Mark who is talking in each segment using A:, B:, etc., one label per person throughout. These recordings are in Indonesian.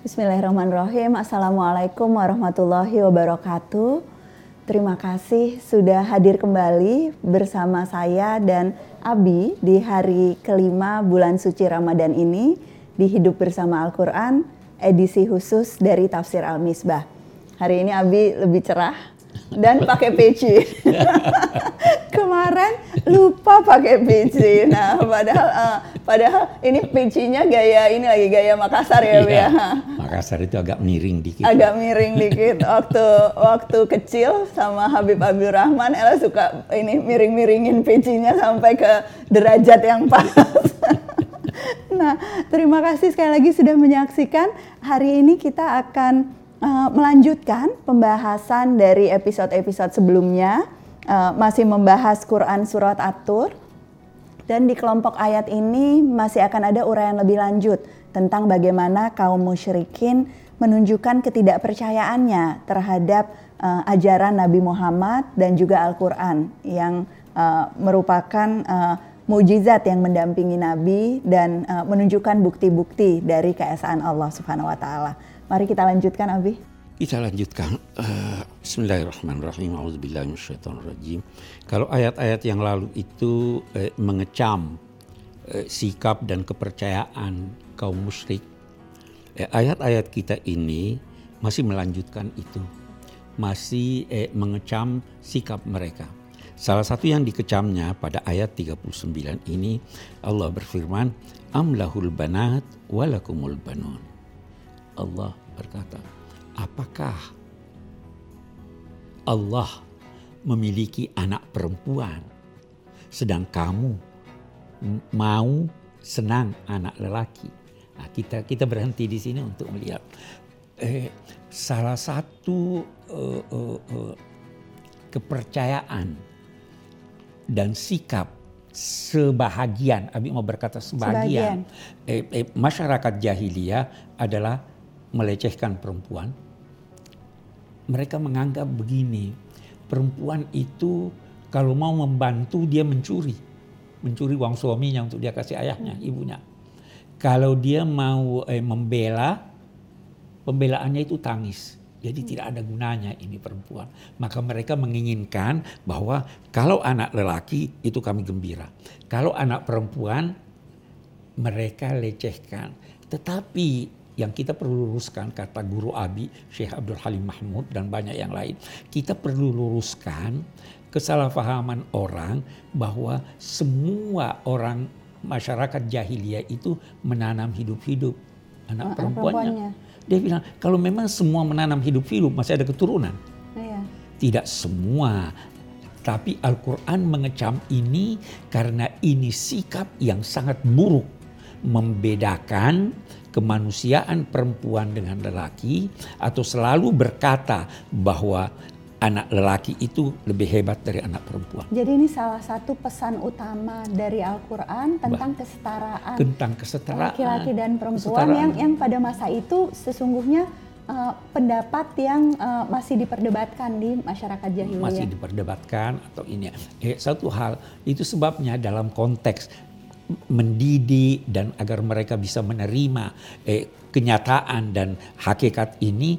A: Bismillahirrahmanirrahim. Assalamualaikum warahmatullahi wabarakatuh. Terima kasih sudah hadir kembali bersama saya dan Abi di hari kelima bulan suci Ramadan ini di Hidup Bersama Al-Quran edisi khusus dari Tafsir Al-Misbah. Hari ini Abi lebih cerah dan pakai peci. Kemarin lupa pakai peci. Nah, padahal uh, padahal ini pecinya gaya ini lagi gaya Makassar ya,
B: iya,
A: ya.
B: Makassar itu agak miring dikit.
A: Agak miring dikit. Waktu waktu kecil sama Habib Abdul Rahman, Ella suka ini miring-miringin pecinya sampai ke derajat yang pas. nah, terima kasih sekali lagi sudah menyaksikan. Hari ini kita akan uh, melanjutkan pembahasan dari episode-episode sebelumnya uh, masih membahas Quran surat At-Tur dan di kelompok ayat ini masih akan ada uraian lebih lanjut tentang bagaimana kaum musyrikin menunjukkan ketidakpercayaannya terhadap uh, ajaran Nabi Muhammad dan juga Al-Qur'an yang uh, merupakan uh, mujizat yang mendampingi Nabi dan uh, menunjukkan bukti-bukti dari keesaan Allah Subhanahu wa taala. Mari kita lanjutkan Abi.
B: Kita lanjutkan. Uh, Bismillahirrahmanirrahim. Auzubillahiminasyaitonirrajim. Kalau ayat-ayat yang lalu itu uh, mengecam uh, sikap dan kepercayaan kaum musyrik, ayat-ayat uh, kita ini masih melanjutkan itu, masih uh, mengecam sikap mereka. Salah satu yang dikecamnya pada ayat 39 ini Allah berfirman, Amlahul banat walakumul banun. Allah berkata, apakah Allah memiliki anak perempuan sedang kamu mau senang anak lelaki? Nah, kita kita berhenti di sini untuk melihat eh, salah satu uh, uh, uh, kepercayaan dan sikap sebahagian, Abi mau berkata sebahagian, sebagian. Eh, eh, masyarakat jahiliyah adalah melecehkan perempuan. Mereka menganggap begini, perempuan itu kalau mau membantu dia mencuri, mencuri uang suaminya untuk dia kasih ayahnya, ibunya. Kalau dia mau eh, membela, pembelaannya itu tangis. Jadi tidak ada gunanya ini perempuan. Maka mereka menginginkan bahwa kalau anak lelaki itu kami gembira. Kalau anak perempuan mereka lecehkan. Tetapi yang kita perlu luruskan kata guru Abi Syekh Abdul Halim Mahmud dan banyak yang lain kita perlu luruskan kesalahpahaman orang bahwa semua orang masyarakat jahiliyah itu menanam hidup-hidup anak, anak perempuannya. perempuannya. Dia bilang kalau memang semua menanam hidup-hidup masih ada keturunan. Iya. Tidak semua. Tapi Al-Quran mengecam ini karena ini sikap yang sangat buruk. Membedakan kemanusiaan perempuan dengan lelaki atau selalu berkata bahwa anak lelaki itu lebih hebat dari anak perempuan.
A: Jadi ini salah satu pesan utama dari Al-Quran tentang kesetaraan.
B: Tentang kesetaraan.
A: Laki-laki dan perempuan yang yang pada masa itu sesungguhnya uh, pendapat yang uh, masih diperdebatkan di masyarakat jahiliyah.
B: Masih diperdebatkan atau ini. Eh, satu hal itu sebabnya dalam konteks mendidik dan agar mereka bisa menerima eh, kenyataan dan hakikat ini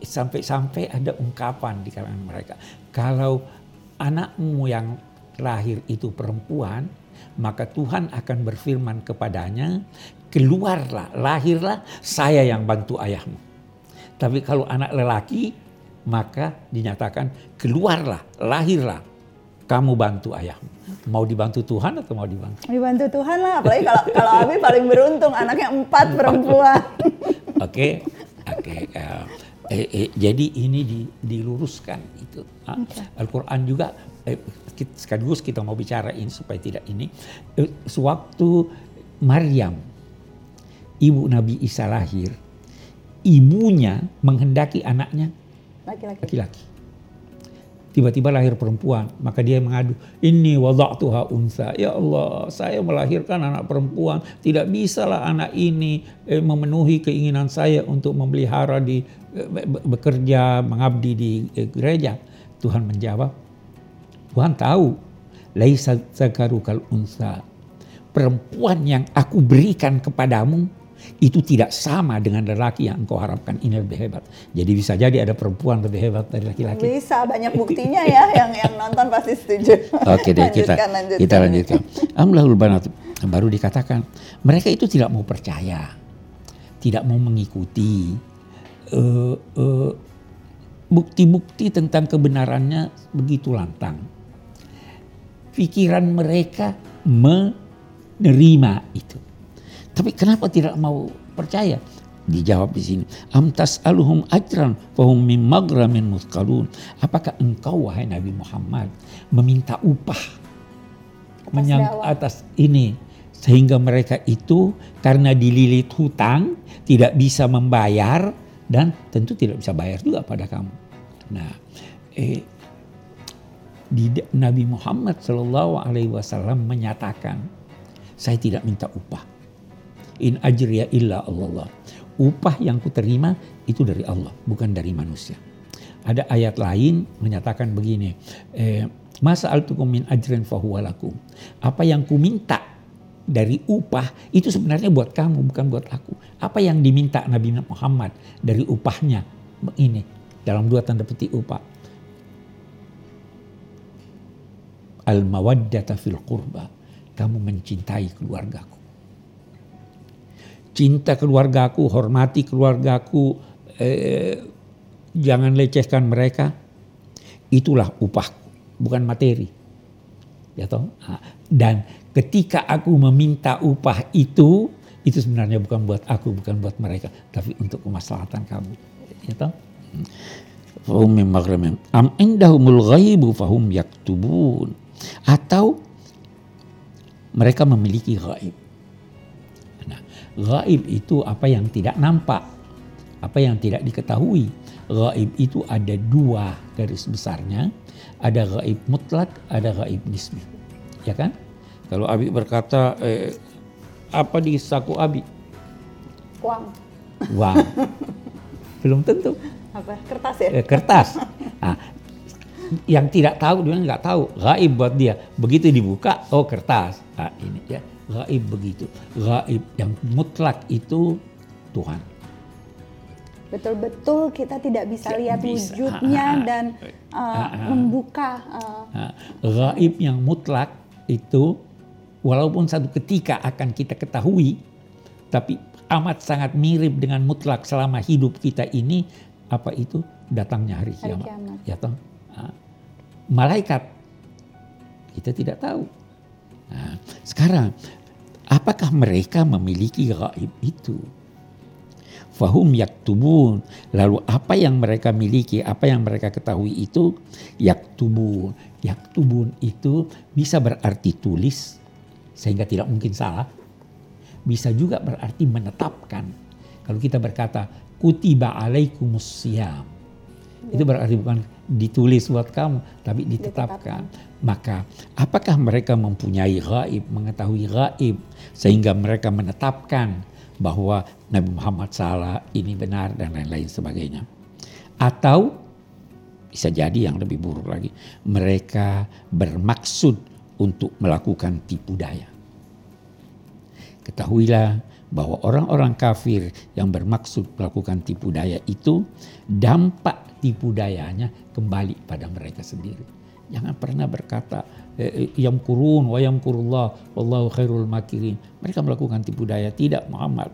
B: sampai-sampai ada ungkapan di kalangan mereka kalau anakmu yang lahir itu perempuan maka Tuhan akan berfirman kepadanya keluarlah lahirlah saya yang bantu ayahmu tapi kalau anak lelaki maka dinyatakan keluarlah lahirlah kamu bantu ayahmu. Mau dibantu Tuhan atau mau dibantu?
A: Dibantu Tuhan lah, apalagi kalau kalau Abi paling beruntung anaknya empat perempuan.
B: Oke, oke. Eh, eh, eh, jadi ini di, diluruskan itu. Okay. Al-Quran juga eh, sekaligus kita mau bicara ini supaya tidak ini. Eh, sewaktu Maryam, ibu Nabi Isa lahir, ibunya menghendaki anaknya laki-laki tiba-tiba lahir perempuan, maka dia mengadu, ini wada'tuha unsa. Ya Allah, saya melahirkan anak perempuan, tidak bisalah anak ini eh, memenuhi keinginan saya untuk memelihara di eh, bekerja, mengabdi di eh, gereja. Tuhan menjawab, Tuhan tahu, laisa zakarukal unsa. Perempuan yang aku berikan kepadamu itu tidak sama dengan lelaki yang engkau harapkan ini lebih hebat. Jadi bisa jadi ada perempuan lebih hebat dari laki-laki.
A: Bisa banyak buktinya ya yang yang nonton pasti setuju.
B: Oke deh kita lanjutkan. kita lanjutkan. Amlahul banat baru dikatakan mereka itu tidak mau percaya, tidak mau mengikuti uh, uh, bukti-bukti tentang kebenarannya begitu lantang. Pikiran mereka menerima itu. Tapi kenapa tidak mau percaya? Dijawab di sini. Amtas aluhum ajran fahum min magramin muskalun. Apakah engkau wahai Nabi Muhammad meminta upah menyang atas ini sehingga mereka itu karena dililit hutang tidak bisa membayar dan tentu tidak bisa bayar juga pada kamu. Nah, eh, di Nabi Muhammad Shallallahu Alaihi Wasallam menyatakan, saya tidak minta upah. In ajriya illa Allah. Upah yang kuterima itu dari Allah, bukan dari manusia. Ada ayat lain menyatakan begini, eh, masa altukum min ajrin fahuwalakum. Apa yang ku minta dari upah itu sebenarnya buat kamu bukan buat aku. Apa yang diminta Nabi Muhammad dari upahnya ini dalam dua tanda petik upah. Al mawaddata fil qurba. Kamu mencintai keluargaku. Cinta keluargaku, hormati keluargaku, eh, jangan lecehkan mereka. Itulah upahku, bukan materi. Ya toh? Dan ketika aku meminta upah itu, itu sebenarnya bukan buat aku, bukan buat mereka, tapi untuk kemaslahatan kamu. Ya toh? Fahum min Am indahumul ghaibu fahum yaktubun. Atau mereka memiliki gaib. Gaib itu apa yang tidak nampak, apa yang tidak diketahui. Gaib itu ada dua garis besarnya. Ada gaib mutlak, ada gaib nisbi. Ya kan? Kalau Abi berkata, eh, apa di saku Abi?
A: Uang.
B: Uang. Belum tentu.
A: Apa? Kertas ya?
B: Eh, kertas. Nah, yang tidak tahu dia nggak tahu. Gaib buat dia. Begitu dibuka, oh kertas. Nah, ini ya. Gaib begitu. Gaib yang mutlak itu Tuhan.
A: Betul-betul kita tidak bisa lihat bisa. wujudnya dan uh, membuka.
B: Uh. Gaib yang mutlak itu walaupun satu ketika akan kita ketahui, tapi amat sangat mirip dengan mutlak selama hidup kita ini apa itu datangnya hari kiamat. Hari kiamat. Ya toh? Malaikat kita tidak tahu. Nah, sekarang apakah mereka memiliki gaib itu? Fahum yaktubun. Lalu apa yang mereka miliki, apa yang mereka ketahui itu yaktubun. Yaktubun itu bisa berarti tulis sehingga tidak mungkin salah. Bisa juga berarti menetapkan. Kalau kita berkata kutiba siyam. Itu berarti bukan ditulis buat kamu, tapi ditetapkan. ditetapkan. Maka apakah mereka mempunyai gaib, mengetahui gaib sehingga mereka menetapkan bahwa Nabi Muhammad salah, ini benar dan lain-lain sebagainya. Atau bisa jadi yang lebih buruk lagi, mereka bermaksud untuk melakukan tipu daya. Ketahuilah bahwa orang-orang kafir yang bermaksud melakukan tipu daya itu dampak tipu dayanya kembali pada mereka sendiri. Jangan pernah berkata Eh, yang kurun wa kurullah wallahu khairul makirin. Mereka melakukan tipu daya. Tidak Muhammad.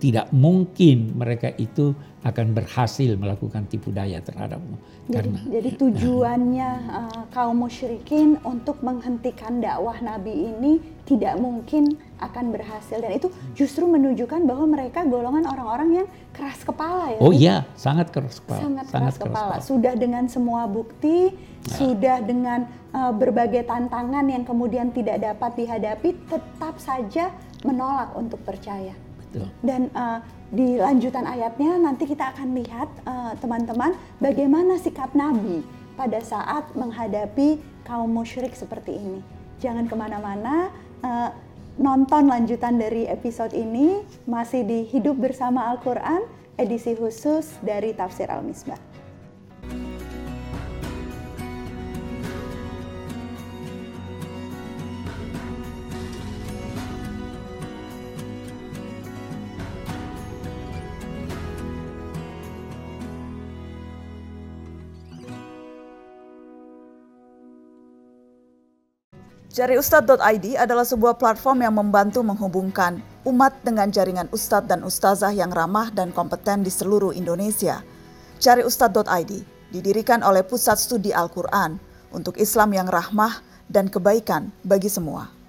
B: Tidak mungkin mereka itu akan berhasil melakukan tipu daya terhadapmu.
A: Jadi, Karena, jadi tujuannya uh, kaum musyrikin untuk menghentikan dakwah Nabi ini tidak mungkin akan berhasil dan itu justru menunjukkan bahwa mereka golongan orang-orang yang keras kepala ya.
B: Oh iya, sangat keras kepala.
A: Sangat, sangat keras, keras kepala. kepala. Sudah dengan semua bukti, nah. sudah dengan uh, berbagai tantangan yang kemudian tidak dapat dihadapi, tetap saja menolak untuk percaya. Betul. Dan uh, di lanjutan ayatnya nanti kita akan lihat eh, teman-teman uh, bagaimana sikap Nabi pada saat menghadapi kaum musyrik seperti ini. Jangan ke mana-mana, uh, nonton lanjutan dari episode ini masih di Hidup Bersama Al-Quran, edisi khusus dari Tafsir Al-Misbah.
C: Cariustad.id adalah sebuah platform yang membantu menghubungkan umat dengan jaringan ustadz dan ustazah yang ramah dan kompeten di seluruh Indonesia. Cariustad.id didirikan oleh Pusat Studi Al-Quran untuk Islam yang rahmah dan kebaikan bagi semua.